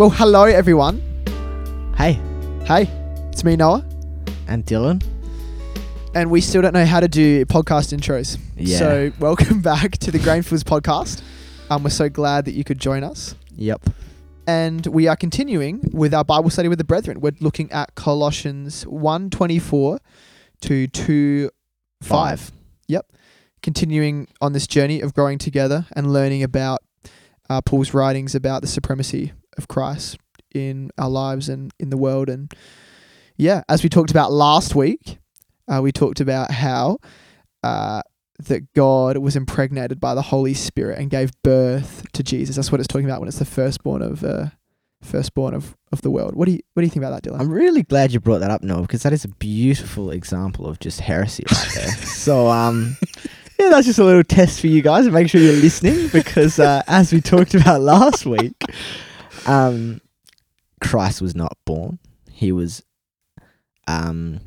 Well, hello everyone. Hey, Hey, it's me, Noah, and Dylan. and we still don't know how to do podcast intros. Yeah. So, welcome back to the Grainfields podcast. Um, we're so glad that you could join us. Yep. And we are continuing with our Bible study with the brethren. We're looking at Colossians 1:24 to 2 5. Yep. Continuing on this journey of growing together and learning about uh, Paul's writings about the supremacy of Christ in our lives and in the world. And yeah, as we talked about last week, uh, we talked about how uh, that God was impregnated by the Holy Spirit and gave birth to Jesus. That's what it's talking about when it's the firstborn of uh, firstborn of, of the world. What do you what do you think about that, Dylan? I'm really glad you brought that up, Noah, because that is a beautiful example of just heresy right there. so, um, yeah, that's just a little test for you guys. Make sure you're listening because, uh, as we talked about last week, um, Christ was not born. He was, um,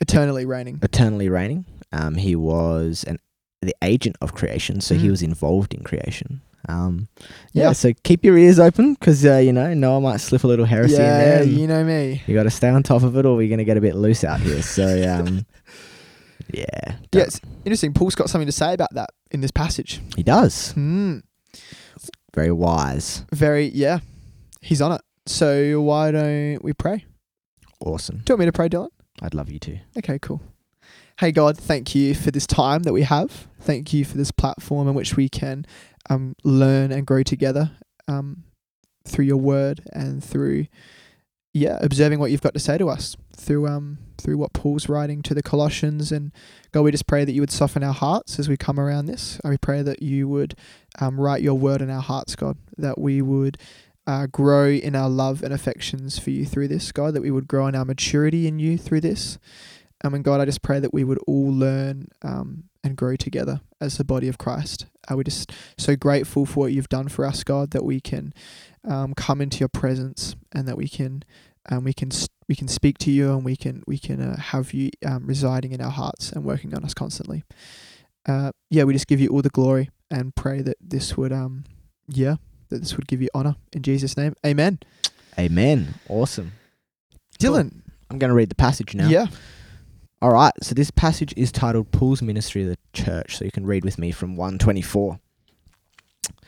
Eternally reigning. eternally reigning. Um, he was an the agent of creation, so he Mm. was involved in creation. Um, yeah, Yeah. so keep your ears open because uh, you know Noah might slip a little heresy in there. you know me. you got to stay on top of it, or we're gonna get a bit loose out here. So um, yeah, Yeah, it's interesting. Paul's got something to say about that in this passage. he does. Hmm. Very wise, Very, yeah. He's on it. So why don't we pray? awesome. Do you want me to pray, Dylan? I'd love you to. Okay, cool. Hey God, thank you for this time that we have. Thank you for this platform in which we can um, learn and grow together um, through your word and through yeah, observing what you've got to say to us through um through what Paul's writing to the Colossians and God, we just pray that you would soften our hearts as we come around this. I pray that you would um, write your word in our hearts, God, that we would uh, grow in our love and affections for you through this, God, that we would grow in our maturity in you through this. Um, and God, I just pray that we would all learn um, and grow together as the body of Christ. Uh, we're just so grateful for what you've done for us, God, that we can um, come into your presence and that we can um, we can s- we can speak to you and we can we can uh, have you um, residing in our hearts and working on us constantly. Uh, yeah, we just give you all the glory and pray that this would um yeah that this would give you honor in Jesus' name. Amen. Amen. Awesome. Cool. Dylan. I'm gonna read the passage now. Yeah. All right. So this passage is titled Paul's Ministry of the Church. So you can read with me from 124.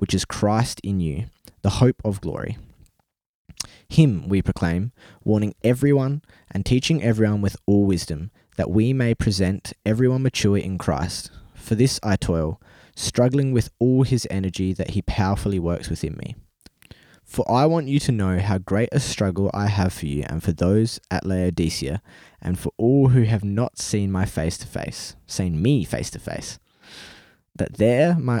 which is Christ in you, the hope of glory. Him we proclaim, warning everyone and teaching everyone with all wisdom, that we may present everyone mature in Christ. For this I toil, struggling with all his energy that he powerfully works within me. For I want you to know how great a struggle I have for you and for those at Laodicea, and for all who have not seen my face to face, seen me face to face, that there my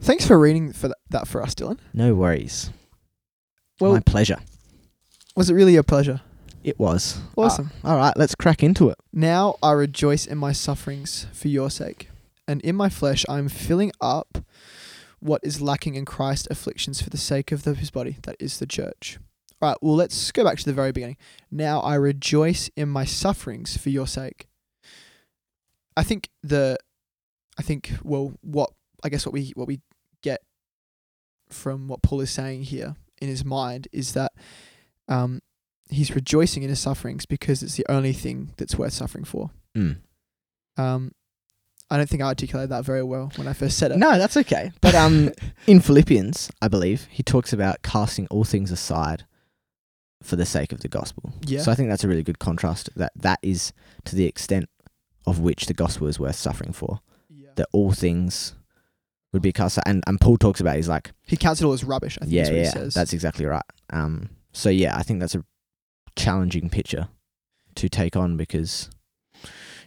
Thanks for reading for that, that for us, Dylan. No worries. Well, My pleasure. was it really a pleasure? It was. Awesome. Uh, all right, let's crack into it. Now I rejoice in my sufferings for your sake, and in my flesh I am filling up what is lacking in Christ's afflictions for the sake of the, his body, that is the church. All right, well, let's go back to the very beginning. Now I rejoice in my sufferings for your sake. I think the, I think, well, what, I guess what we, what we from what Paul is saying here in his mind is that um, he's rejoicing in his sufferings because it's the only thing that's worth suffering for. Mm. Um, I don't think I articulated that very well when I first said it. No, that's okay. But um, in Philippians, I believe he talks about casting all things aside for the sake of the gospel. Yeah. So I think that's a really good contrast. That that is to the extent of which the gospel is worth suffering for. Yeah. That all things would be cast. And and Paul talks about. it, He's like, He counts it all as rubbish. I think yeah, is what yeah, he says. that's exactly right. Um, so yeah, I think that's a challenging picture to take on because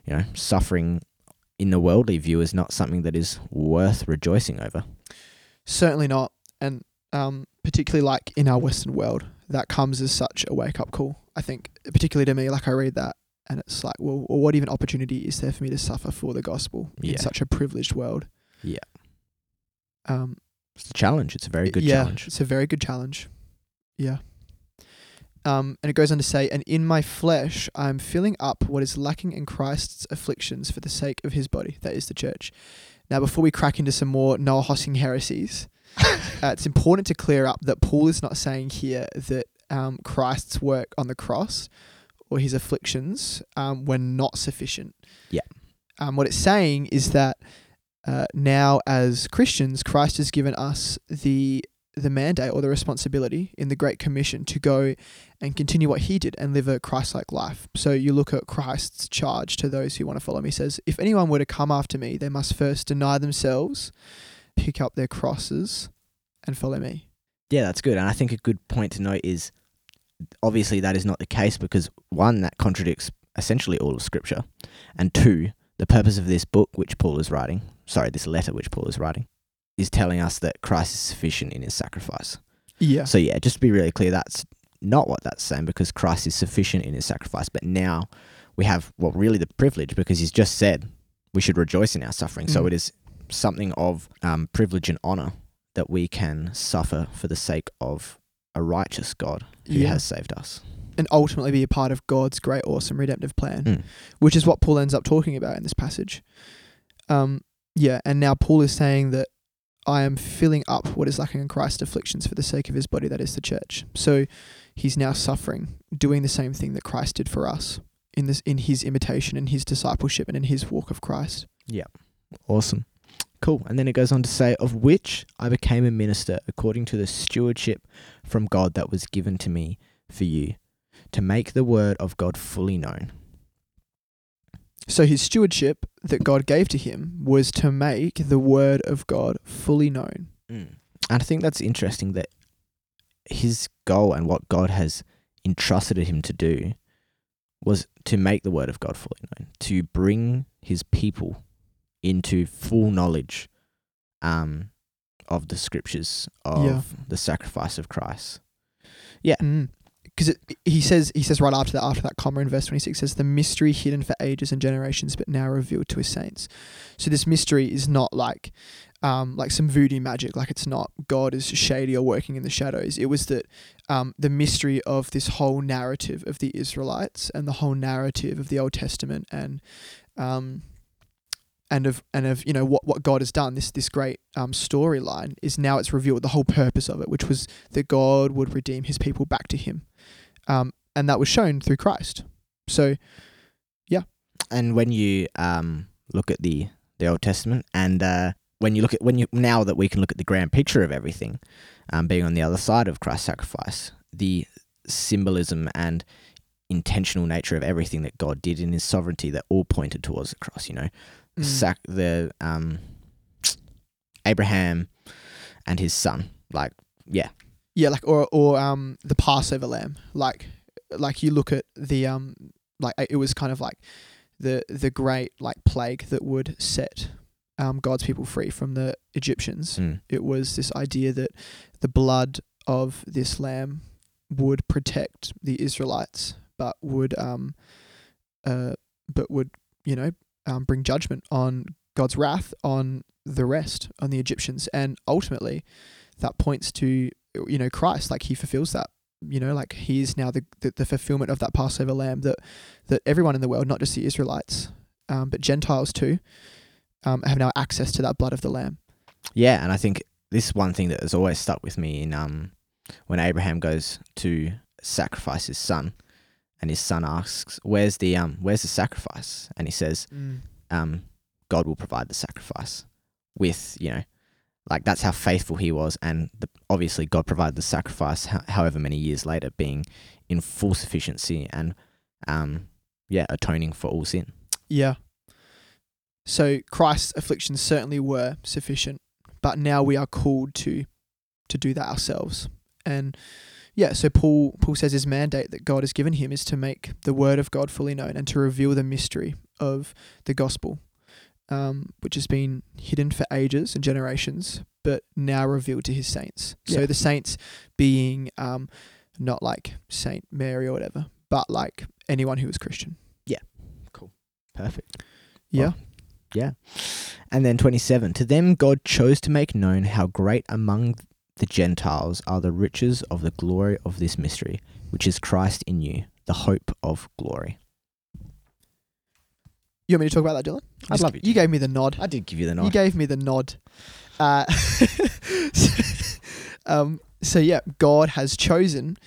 you know suffering in the worldly view is not something that is worth rejoicing over. certainly not, and um, particularly like in our Western world, that comes as such a wake up call. I think, particularly to me, like I read that, and it's like, well, well what even opportunity is there for me to suffer for the gospel Yeah. in such a privileged world? Yeah. Um, It's a challenge. It's a very good yeah, challenge. It's a very good challenge. Yeah. Um, and it goes on to say, and in my flesh, I am filling up what is lacking in Christ's afflictions for the sake of his body, that is the church. Now, before we crack into some more Noah Hossing heresies, uh, it's important to clear up that Paul is not saying here that um, Christ's work on the cross or his afflictions um, were not sufficient. Yeah. Um, what it's saying is that uh, now, as Christians, Christ has given us the the mandate or the responsibility in the Great Commission to go and continue what he did and live a Christ like life. So you look at Christ's charge to those who want to follow him. He says, If anyone were to come after me, they must first deny themselves, pick up their crosses, and follow me. Yeah, that's good. And I think a good point to note is obviously that is not the case because one, that contradicts essentially all of Scripture, and two, the purpose of this book, which Paul is writing, sorry, this letter which Paul is writing, is telling us that Christ is sufficient in his sacrifice. Yeah. So, yeah, just to be really clear, that's not what that's saying because Christ is sufficient in his sacrifice. But now we have, well, really the privilege because he's just said we should rejoice in our suffering. So Mm. it is something of um, privilege and honor that we can suffer for the sake of a righteous God who Yeah. has saved us. and ultimately be a part of God's great, awesome redemptive plan, Mm. which is what Paul ends up talking about in this passage. Um, yeah, and now Paul is saying that I am filling up what is lacking in Christ's afflictions for the sake of his body, that is the church. So he's now suffering, doing the same thing that Christ did for us in this in his imitation, and his discipleship, and in his walk of Christ. Yeah. Awesome. Cool. And then it goes on to say, Of which I became a minister according to the stewardship from God that was given to me for you, to make the word of God fully known. So his stewardship that God gave to him was to make the word of God fully known. And I think that's interesting that his goal and what God has entrusted him to do was to make the word of God fully known, to bring his people into full knowledge um, of the scriptures of Yeah. the sacrifice of Christ. Because he says he says right after that after that comma in verse twenty six says the mystery hidden for ages and generations but now revealed to his saints. So this mystery is not like um, like some voodoo magic. Like it's not God is shady or working in the shadows. It was that um, the mystery of this whole narrative of the Israelites and the whole narrative of the Old Testament and um, and of and of you know what what God has done. This this great um, storyline is now it's revealed the whole purpose of it, which was that God would redeem His people back to Him, um, and that was shown through Christ. So yeah. and when you um look at the the Old Testament and uh, when you look at when you now that we can look at the grand picture of everything, um, being on the other side of Christ's sacrifice, the symbolism and intentional nature of everything that God did in His sovereignty that all pointed towards the cross. You know, mm, sac the um Abraham and his son, like yeah, yeah, like or or um the Passover lamb, like like you look at the um like it was kind of like the the great like plague that would set um God's people free from the Egyptians. mm, it was this idea that the blood of this lamb would protect the Israelites, but would um, uh, but would you know um, bring judgment on God's wrath on the rest on the Egyptians, and ultimately that points to you know Christ, like he fulfills that. You know, like he is now the, the the fulfillment of that Passover lamb that that everyone in the world, not just the Israelites, um, but Gentiles too, um, have now access to that blood of the lamb. yeah, and I think this is one thing that has always stuck with me in um when Abraham goes to sacrifice his son, and his son asks, "Where's the um Where's the sacrifice?" and he says, um, God will provide the sacrifice with, you know, like that's how faithful he was. And the, obviously, God provided the sacrifice ho- however many years later, being in full sufficiency and, um, yeah, atoning for all sin. Yeah. So Christ's afflictions certainly were sufficient, but now we are called to to do that ourselves. And yeah, so Paul Paul says his mandate that God has given him is to make the word of God fully known and to reveal the mystery of the gospel, um, which has been hidden for ages and generations, but now revealed to his saints. So the saints being um, not like Saint Mary or whatever, but like anyone who was Christian. Yeah. Cool. Perfect. Yeah. Yeah. And then 27. To them, God chose to make known how great among the Gentiles are the riches of the glory of this mystery, which is Christ in you, the hope of glory. You want me to talk about that, Dylan? Just- love you. You gave me the nod. I did give you the nod. You gave me the nod. Uh, so, um, so yeah, God has chosen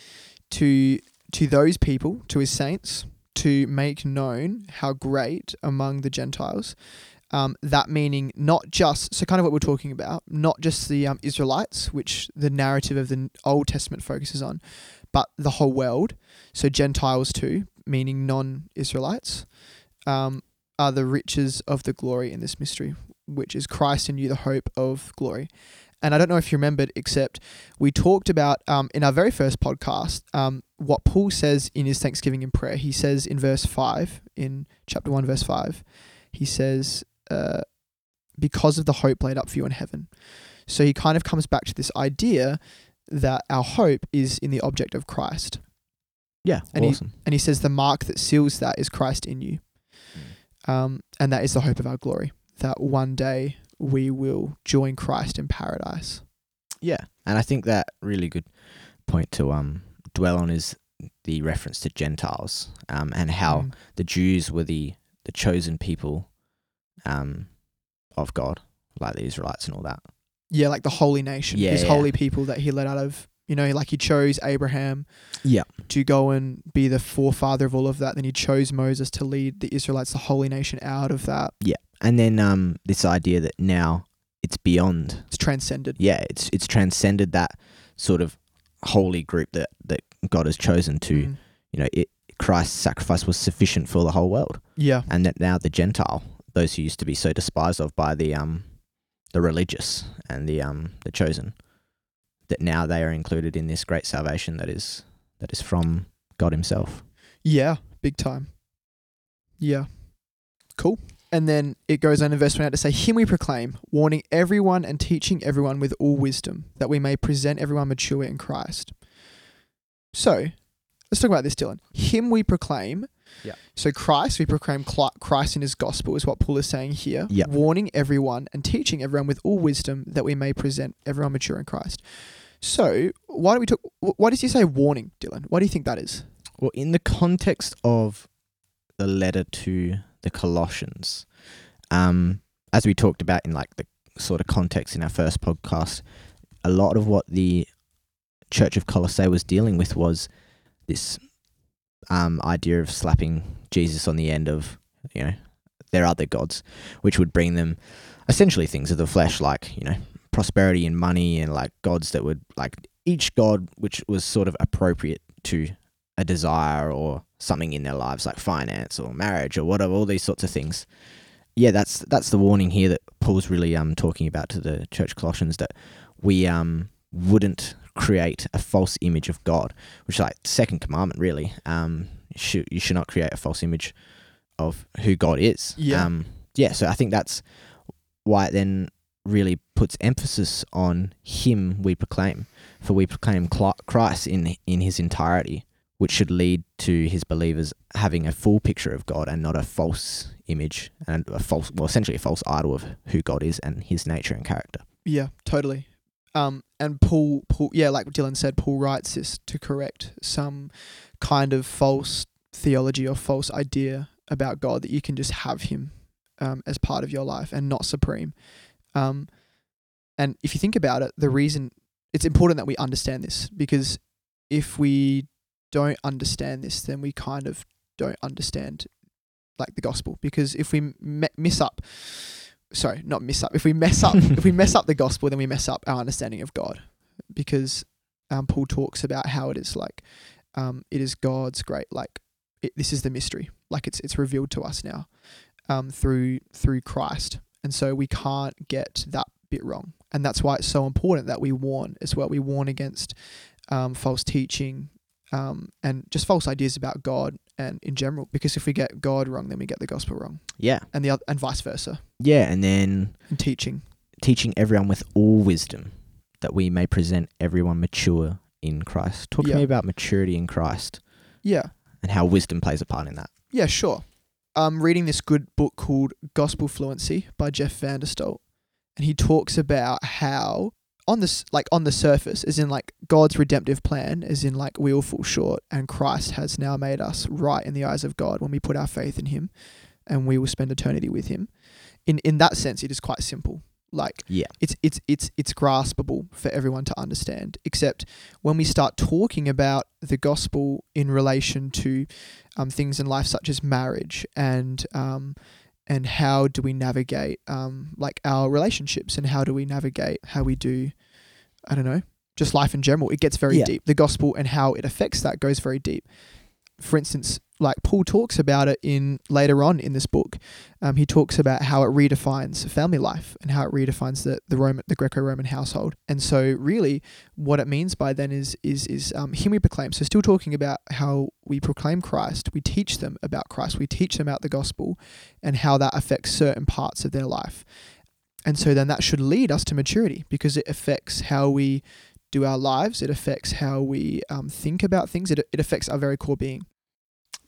to to those people, to His saints, to make known how great among the Gentiles. Um, that meaning not just so kind of what we're talking about, not just the um, Israelites, which the narrative of the Old Testament focuses on, but the whole world. So Gentiles too, meaning non-Israelites, um, are the riches of the glory in this mystery, which is Christ in you, the hope of glory. And I don't know if you remembered, except we talked about um, in our very first podcast um, what Paul says in his Thanksgiving in prayer. He says in verse 5, in chapter 1, verse 5, he says, uh, because of the hope laid up for you in heaven. So he kind of comes back to this idea that our hope is in the object of Christ. yeah, And he- awesome. And he says the mark that seals that is Christ in you. Um, and that is the hope of our glory, that one day we will join Christ in paradise. Yeah, and I think that really good point to um dwell on is the reference to Gentiles um and how Mm. the Jews were the the chosen people um of God, like the Israelites and all that. Yeah, like the holy nation, Yeah, his yeah. holy people that he led out of, you know, like he chose Abraham Yeah. to go and be the forefather of all of that. Then he chose Moses to lead the Israelites, the holy nation, out of that. Yeah. And then um this idea that now it's beyond It's transcended. yeah, it's it's transcended that sort of holy group that that God has chosen to, Mm. you know, it Christ's sacrifice was sufficient for the whole world. Yeah. and that now the Gentile, those who used to be so despised of by the um the religious and the um the chosen, that now they are included in this great salvation that is that is from God Himself. Yeah, big time. Yeah. Cool. And then it goes on in verse 28 to say, Him we proclaim, warning everyone and teaching everyone with all wisdom, that we may present everyone mature in Christ. So, let's talk about this, Dylan. Him we proclaim. Yeah. So, Christ, we proclaim Christ in his gospel, is what Paul is saying here. Yeah. Warning everyone and teaching everyone with all wisdom, that we may present everyone mature in Christ. So, why don't we talk? Why does he say warning, Dylan? What do you think that is? Well, in the context of the letter to the Colossians, um, as we talked about in like the sort of context in our first podcast, a lot of what the Church of Colossae was dealing with was this um, idea of slapping Jesus on the end of, you know, their other gods, which would bring them essentially things of the flesh, like, you know, prosperity and money and like gods that would, like, each god which was sort of appropriate to a desire or something in their lives, like finance or marriage or whatever, all these sorts of things. Yeah, that's that's the warning here that Paul's really um talking about to the church Colossians that we um wouldn't create a false image of God, which is like second commandment really. Um, you should you should not create a false image of who God is. Yeah. Um, yeah. So I think that's why then really puts emphasis on Him we proclaim, for we proclaim Christ in in His entirety, which should lead to His believers having a full picture of God and not a false image and a false, well, essentially a false idol of who God is and His nature and character. Yeah, totally. Um, and Paul, Paul, yeah, like Dylan said, Paul writes this to correct some kind of false theology or false idea about God that you can just have Him um, as part of your life and not supreme. Um, and if you think about it, the reason it's important that we understand this because if we don't understand this, then we kind of don't understand like the gospel. Because if we me- miss up sorry not miss up if we mess up if we mess up the gospel then we mess up our understanding of god. Because um, paul talks about how it is like um, it is god's great like it, this is the mystery. Like it's it's revealed to us now um, through through christ and so we can't get that bit wrong and that's why it's so important that we warn as well we warn against um, false teaching um, and just false ideas about God and in general. Because if we get God wrong, then we get the gospel wrong, Yeah. and the other, and vice versa. Yeah. And then And teaching, teaching everyone with all wisdom that we may present everyone mature in Christ. Talk Yeah. to me about maturity in Christ yeah, and how wisdom plays a part in that. yeah, sure. I'm reading this good book called Gospel Fluency by Jeff Vanderstelt, and he talks about how on this like on the surface, as in like God's redemptive plan, as in like we all fall short, and Christ has now made us right in the eyes of God when we put our faith in Him, and we will spend eternity with Him. In in that sense, it is quite simple. Like Yeah. it's it's it's it's graspable for everyone to understand. Except when we start talking about the gospel in relation to um, things in life such as marriage and um, and how do we navigate um, like our relationships and how do we navigate how we do I don't know just life in general. It gets very Yeah. deep. The gospel and how it affects that goes very deep. For instance, like Paul talks about it in later on in this book. Um, he talks about how it redefines family life and how it redefines the the Roman the Greco-Roman household. And so, really, what it means by then is is is um, him we proclaim. So, still talking about how we proclaim Christ, we teach them about Christ, we teach them about the gospel, and how that affects certain parts of their life. And so, then that should lead us to maturity because it affects how we do our lives. It affects how we um, think about things. It it affects our very core being.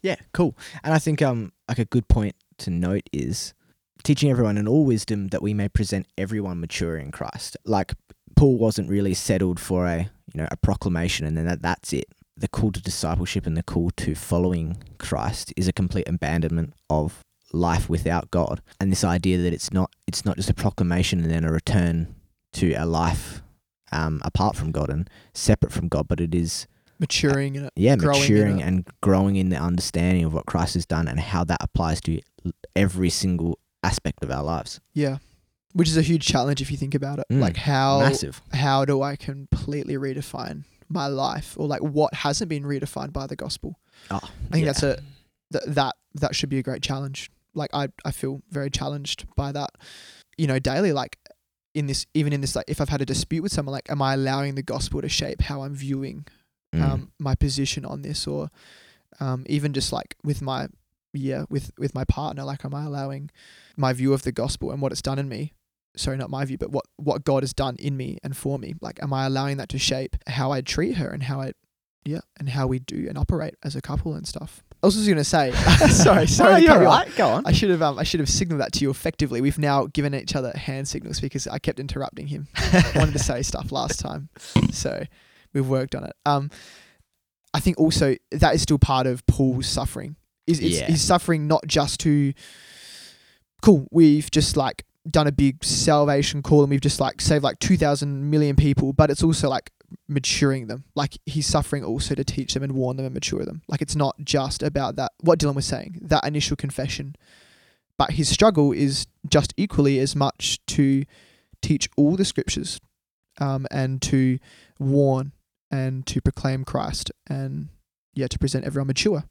Yeah, cool. And I think um like a good point to note is teaching everyone in all wisdom that we may present everyone mature in Christ. Like Paul wasn't really settled for a you know a proclamation and then that, that's it. The call to discipleship and the call to following Christ is a complete abandonment of life without God. And this idea that it's not it's not just a proclamation and then a return to a life um, apart from God and separate from God, but it is Maturing in it. yeah, growing maturing and growing in the understanding of what Christ has done and how that applies to every single aspect of our lives. Yeah. Which is a huge challenge if you think about it. Mm, like how Massive. how do I completely redefine my life or like what hasn't been redefined by the gospel? Oh, I think that's a th- that that should be a great challenge. Like I I feel very challenged by that. You know, daily like in this even in this like if I've had a dispute with someone like am I allowing the gospel to shape how I'm viewing Mm. um my position on this or um even just like with my yeah with with my partner like am I allowing my view of the gospel and what it's done in me sorry not my view but what what God has done in me and for me like am I allowing that to shape how I treat her and how I yeah and how we do and operate as a couple and stuff I was just gonna say sorry sorry No, you're cut you off. right. Go on. I should have um I should have signaled that to you effectively. We've now given each other hand signals because I kept interrupting him. I wanted to say stuff last time, so we've worked on it. Um, I think also that is still part of Paul's suffering. Is Yeah. he's suffering not just to cool. We've just like done a big salvation call and we've just like saved like two thousand million people, but it's also like maturing them. Like he's suffering also to teach them and warn them and mature them. Like it's not just about that. What Dylan was saying, that initial confession, but his struggle is just equally as much to teach all the scriptures, um, and to warn and to proclaim Christ and yeah, to present everyone mature.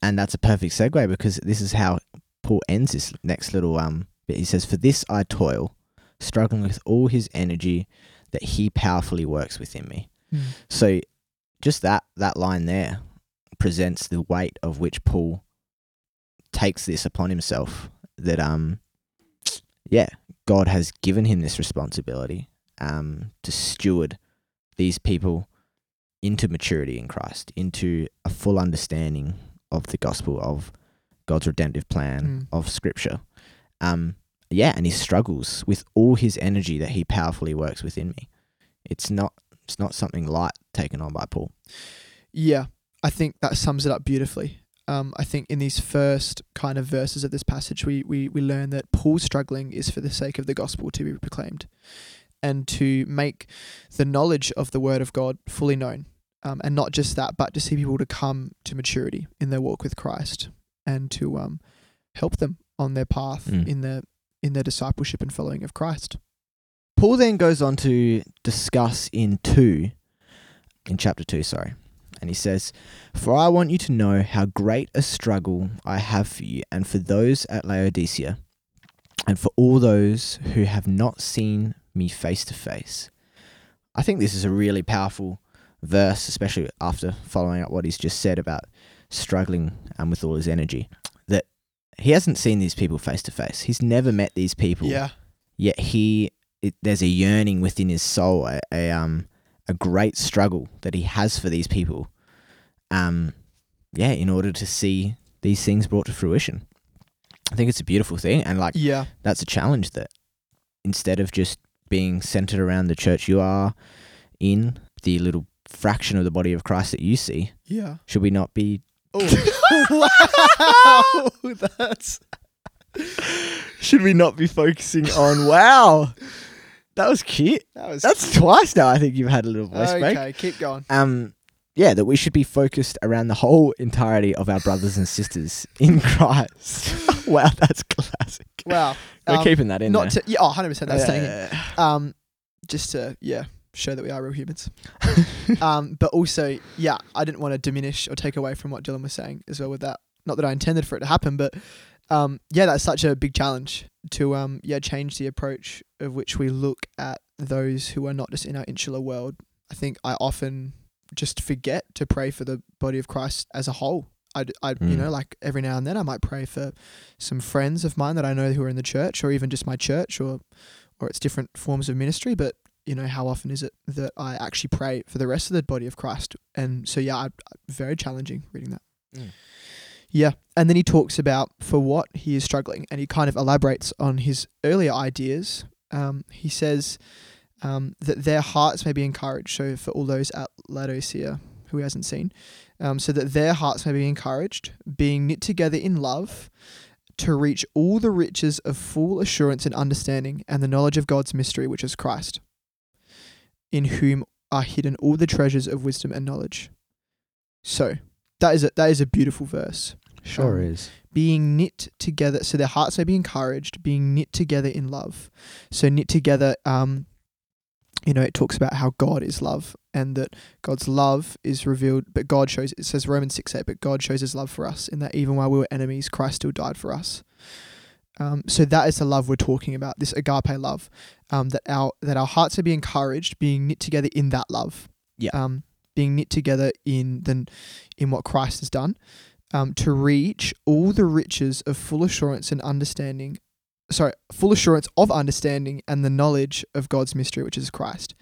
And that's a perfect segue because this is how Paul ends this next little um bit. He says, For this I toil, struggling with all his energy that he powerfully works within me. So just that that line there presents the weight of which Paul takes this upon himself that um yeah, God has given him this responsibility um to steward these people into maturity in Christ, into a full understanding of the gospel of God's redemptive plan Mm. of scripture. Um yeah, and he struggles with all his energy that he powerfully works within me. It's not it's not something light taken on by Paul. Yeah, I think that sums it up beautifully. Um, I think in these first kind of verses of this passage, we, we, we learn that Paul's struggling is for the sake of the gospel to be proclaimed and to make the knowledge of the word of God fully known. Um, and not just that, but to see people to come to maturity in their walk with Christ and to um, help them on their path Mm. in their in their discipleship and following of Christ. Paul then goes on to discuss in 2, in chapter 2, sorry. And he says, For I want you to know how great a struggle I have for you and for those at Laodicea, and for all those who have not seen me face to face. I think this is a really powerful verse, especially after following up what he's just said about struggling um, with all his energy. That he hasn't seen these people face to face. He's never met these people Yeah. yet he it, there's a yearning within his soul a, a um a great struggle that he has for these people um yeah in order to see these things brought to fruition i think it's a beautiful thing and like Yeah. that's a challenge that instead of just being centered around the church you are in the little fraction of the body of christ that you see Yeah. should we not be Oh. wow. That's should we not be focusing on wow that was cute that was that's twice now i think you've had a little voice break okay. Keep going. um yeah that we should be focused around the whole entirety of our brothers and sisters in christ wow that's classic Wow. we're Um, keeping that in not there. to yeah. Oh, 100 percent. That's staying in. Um, just to yeah show that we are real humans. um, but also yeah, I didn't want to diminish or take away from what Dylan was saying as well with that. Not that I intended for it to happen, but um, yeah, that's such a big challenge to um, yeah, change the approach of which we look at those who are not just in our insular world. I think I often just forget to pray for the body of Christ as a whole. I'd I you Mm. know, like every now and then I might pray for some friends of mine that I know who are in the church, or even just my church, or or it's different forms of ministry. But you know, how often is it that I actually pray for the rest of the body of Christ? And so, yeah, I, very challenging reading that. Mm. Yeah, and then he talks about for what he is struggling, and he kind of elaborates on his earlier ideas. Um, he says um, that their hearts may be encouraged. So for all those at Laodicea who he hasn't seen, um, so that their hearts may be encouraged, being knit together in love, to reach all the riches of full assurance and understanding and the knowledge of God's mystery, which is Christ, in whom are hidden all the treasures of wisdom and knowledge. So that is a that is a beautiful verse. sure Um, is being knit together so their hearts may be encouraged being knit together in love so knit together um you know it talks about how god is love and that god's love is revealed but god shows it says romans 6 8 but god shows his love for us in that even while we were enemies christ still died for us um, so that is the love we're talking about this agape love um, that our that our hearts are being encouraged being knit together in that love Yeah. um, being knit together in the in what christ has done um, to reach all the riches of full assurance and understanding, sorry, full assurance of understanding and the knowledge of God's mystery, which is Christ.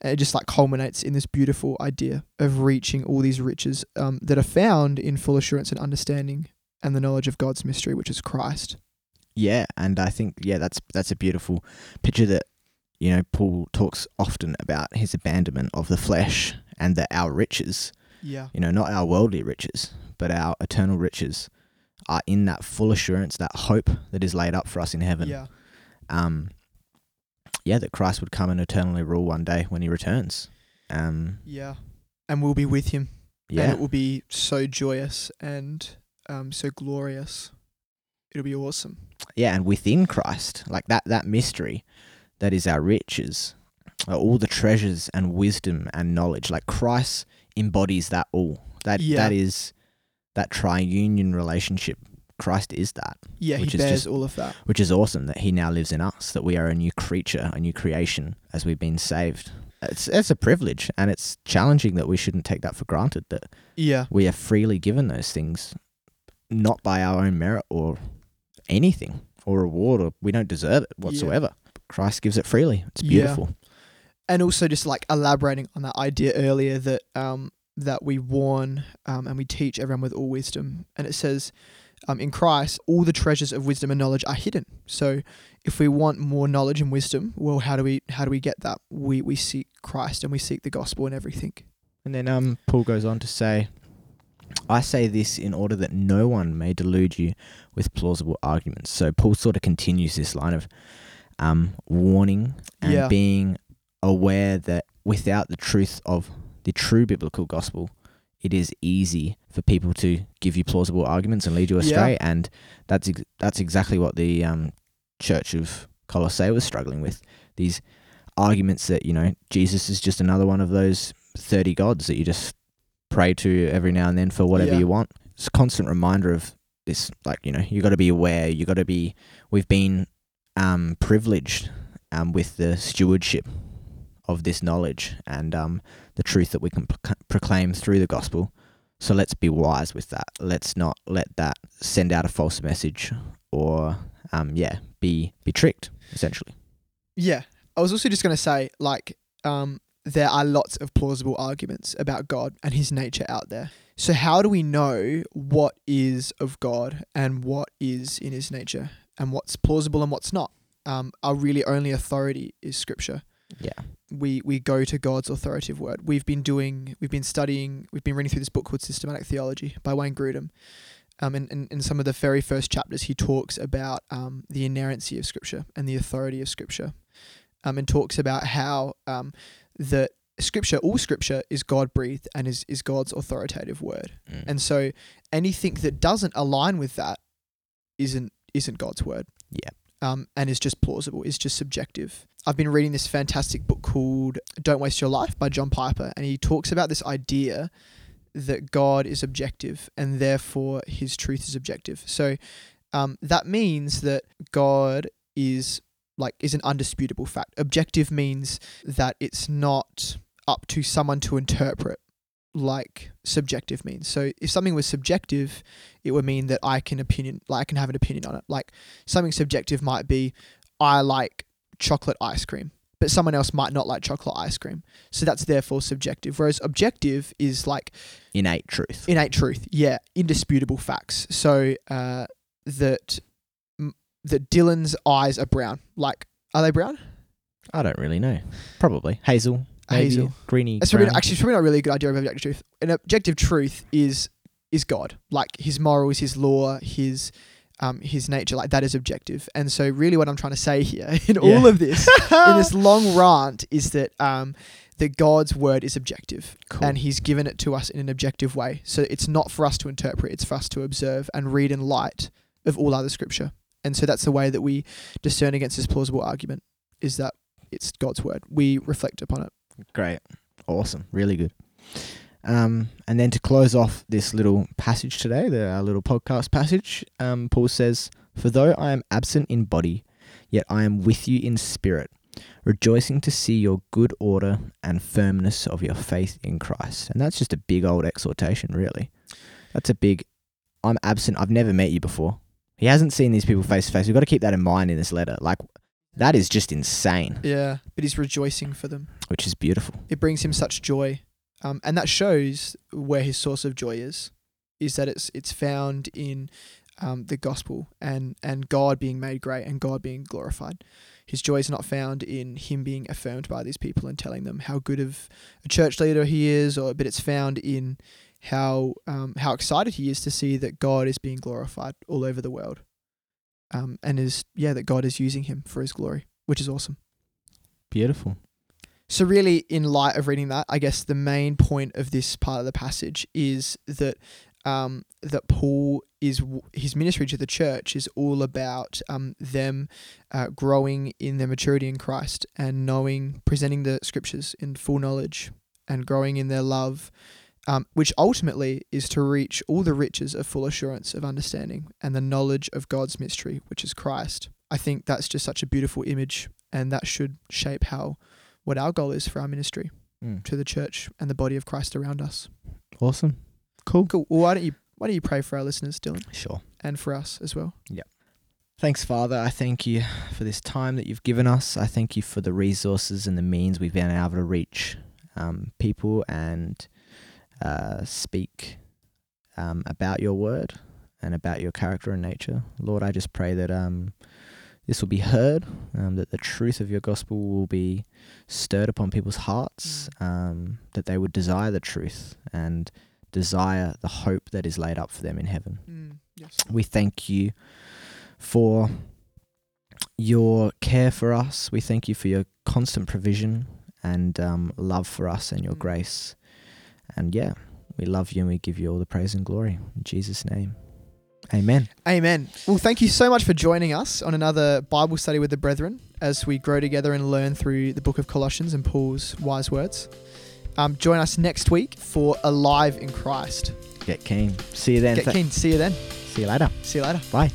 And it just like culminates in this beautiful idea of reaching all these riches um, that are found in full assurance and understanding and the knowledge of God's mystery, which is Christ. yeah and i think yeah that's that's a beautiful picture that you know paul talks often about his abandonment of the flesh and that our riches Yeah. you know not our worldly riches but our eternal riches are in that full assurance that hope that is laid up for us in heaven Yeah. um, yeah, that Christ would come and eternally rule one day when he returns. Um, Yeah. And we'll be with him. And yeah, it will be so joyous and um, so glorious. It'll be awesome. yeah, and within Christ, like that, that mystery that is our riches, are all the treasures and wisdom and knowledge. Like Christ embodies that all. That Yeah. that is that triunion relationship. Christ is that, Yeah, Which he is bears just- all of that. which is awesome. That He now lives in us. That we are a new creature, a new creation, as we've been saved. It's it's a privilege, and it's challenging that we shouldn't take that for granted. That Yeah. we are freely given those things, not by our own merit or anything or reward, or we don't deserve it whatsoever. Christ gives it freely. It's Yeah. beautiful. and also just like elaborating on that idea earlier that um that we warn um, and we teach everyone with all wisdom and it says um, in christ all the treasures of wisdom and knowledge are hidden so if we want more knowledge and wisdom well how do we how do we get that we we seek christ and we seek the gospel and everything And then um, Paul goes on to say, I say this in order that no one may delude you with plausible arguments. So Paul sort of continues this line of um, warning and Yeah. being aware that without the truth of the true biblical gospel, it is easy for people to give you plausible arguments and lead you Yeah. astray, and that's ex- that's exactly what the um, Church of Colossae was struggling with. These arguments that you know Jesus is just another one of those thirty gods that you just pray to every now and then for whatever Yeah. you want. It's a constant reminder of this, like you know, you got to be aware. You got to be. We've been um, privileged um, with the stewardship of this knowledge and um, the truth that we can proc- proclaim through the gospel. So let's be wise with that. Let's not let that send out a false message or, um, yeah, be be tricked essentially. Yeah. I was also just going to say, like, um, there are lots of plausible arguments about God and his nature out there. So, how do we know what is of God and what is in his nature and what's plausible and what's not? Um, our really only authority is scripture. Yeah. We, we go to God's authoritative word. We've been doing, we've been studying, we've been reading through this book called Systematic Theology by Wayne Grudem. Um, and, and in some of the very first chapters, he talks about um, the inerrancy of Scripture and the authority of Scripture, um, and talks about how um, that Scripture, all Scripture, is God breathed and is is God's authoritative word. Mm. And so, anything that doesn't align with that isn't isn't God's word. Yeah. Um, and is just plausible. Is just subjective. I've been reading this fantastic book called "Don't Waste Your Life" by John Piper, and he talks about this idea that God is objective and therefore His truth is objective. So um, that means that God is like is an undisputable fact. Objective means that it's not up to someone to interpret like subjective means. So if something was subjective, it would mean that I can opinion like I can have an opinion on it. Like something subjective might be I like chocolate ice cream, but someone else might not like chocolate ice cream. So that's therefore subjective. Whereas objective is like Innate truth. innate truth. Yeah, indisputable facts. So uh, that that Dylan's eyes are brown. Like, are they brown? I don't really know. Probably hazel. Maybe Hazel. Greeny. It's probably brown. not, actually it's probably not really a good idea of objective truth. An objective truth is is God, like His morals, His law, His um, His nature. Like that is objective. And so, really, what I'm trying to say here in all of this, in this long rant, is that um, that God's word is objective. Cool. and he's given it to us in an objective way. So it's not for us to interpret, it's for us to observe and read in light of all other scripture. And so that's the way that we discern against this plausible argument is that it's God's word. We reflect upon it. Great. Awesome. Really good. Um, and then to close off this little passage today, the our little podcast passage, um, Paul says, For though I am absent in body, yet I am with you in spirit, rejoicing to see your good order and firmness of your faith in Christ. And that's just a big old exhortation, really. That's a big, I'm absent. I've never met you before. He hasn't seen these people face to face. We've got to keep that in mind in this letter. Like, that is just insane, Yeah. But he's rejoicing for them. which is beautiful. It brings him such joy. Um, and that shows where his source of joy is, is that it's it's found in um, the gospel and, and God being made great and God being glorified. His joy is not found in him being affirmed by these people and telling them how good of a church leader he is, or but it's found in how um, how excited he is to see that God is being glorified all over the world, um, and is yeah that God is using him for His glory, which is awesome. Beautiful. So really, in light of reading that, I guess the main point of this part of the passage is that um, that Paul is his ministry to the church is all about um, them uh, growing in their maturity in Christ and knowing, presenting the scriptures in full knowledge and growing in their love, um, which ultimately is to reach all the riches of full assurance of understanding and the knowledge of God's mystery, which is Christ. I think that's just such a beautiful image, and that should shape how what our goal is for our ministry Mm. to the church and the body of Christ around us. Awesome. Cool. Cool. Well, why don't you why don't you pray for our listeners, Dylan, Sure. and for us as well? Yeah. Thanks, Father. I thank you for this time that you've given us. I thank you for the resources and the means we've been able to reach um, people and uh, speak um, about your word and about your character and nature. Lord, I just pray that um, this will be heard, um, that the truth of your gospel will be stirred upon people's hearts, um, that they would desire the truth and desire the hope that is laid up for them in heaven. Mm, yes. We thank you for your care for us. We thank you for your constant provision and um, love for us and your Mm. grace. And yeah, We love you and we give you all the praise and glory. In Jesus' name. Amen. Amen. Well, thank you so much for joining us on another Bible study with the brethren as we grow together and learn through the book of Colossians and Paul's wise words. Um, join us next week for Alive in Christ. Get keen. See you then. Get keen. See you then. See you later. See you later. Bye.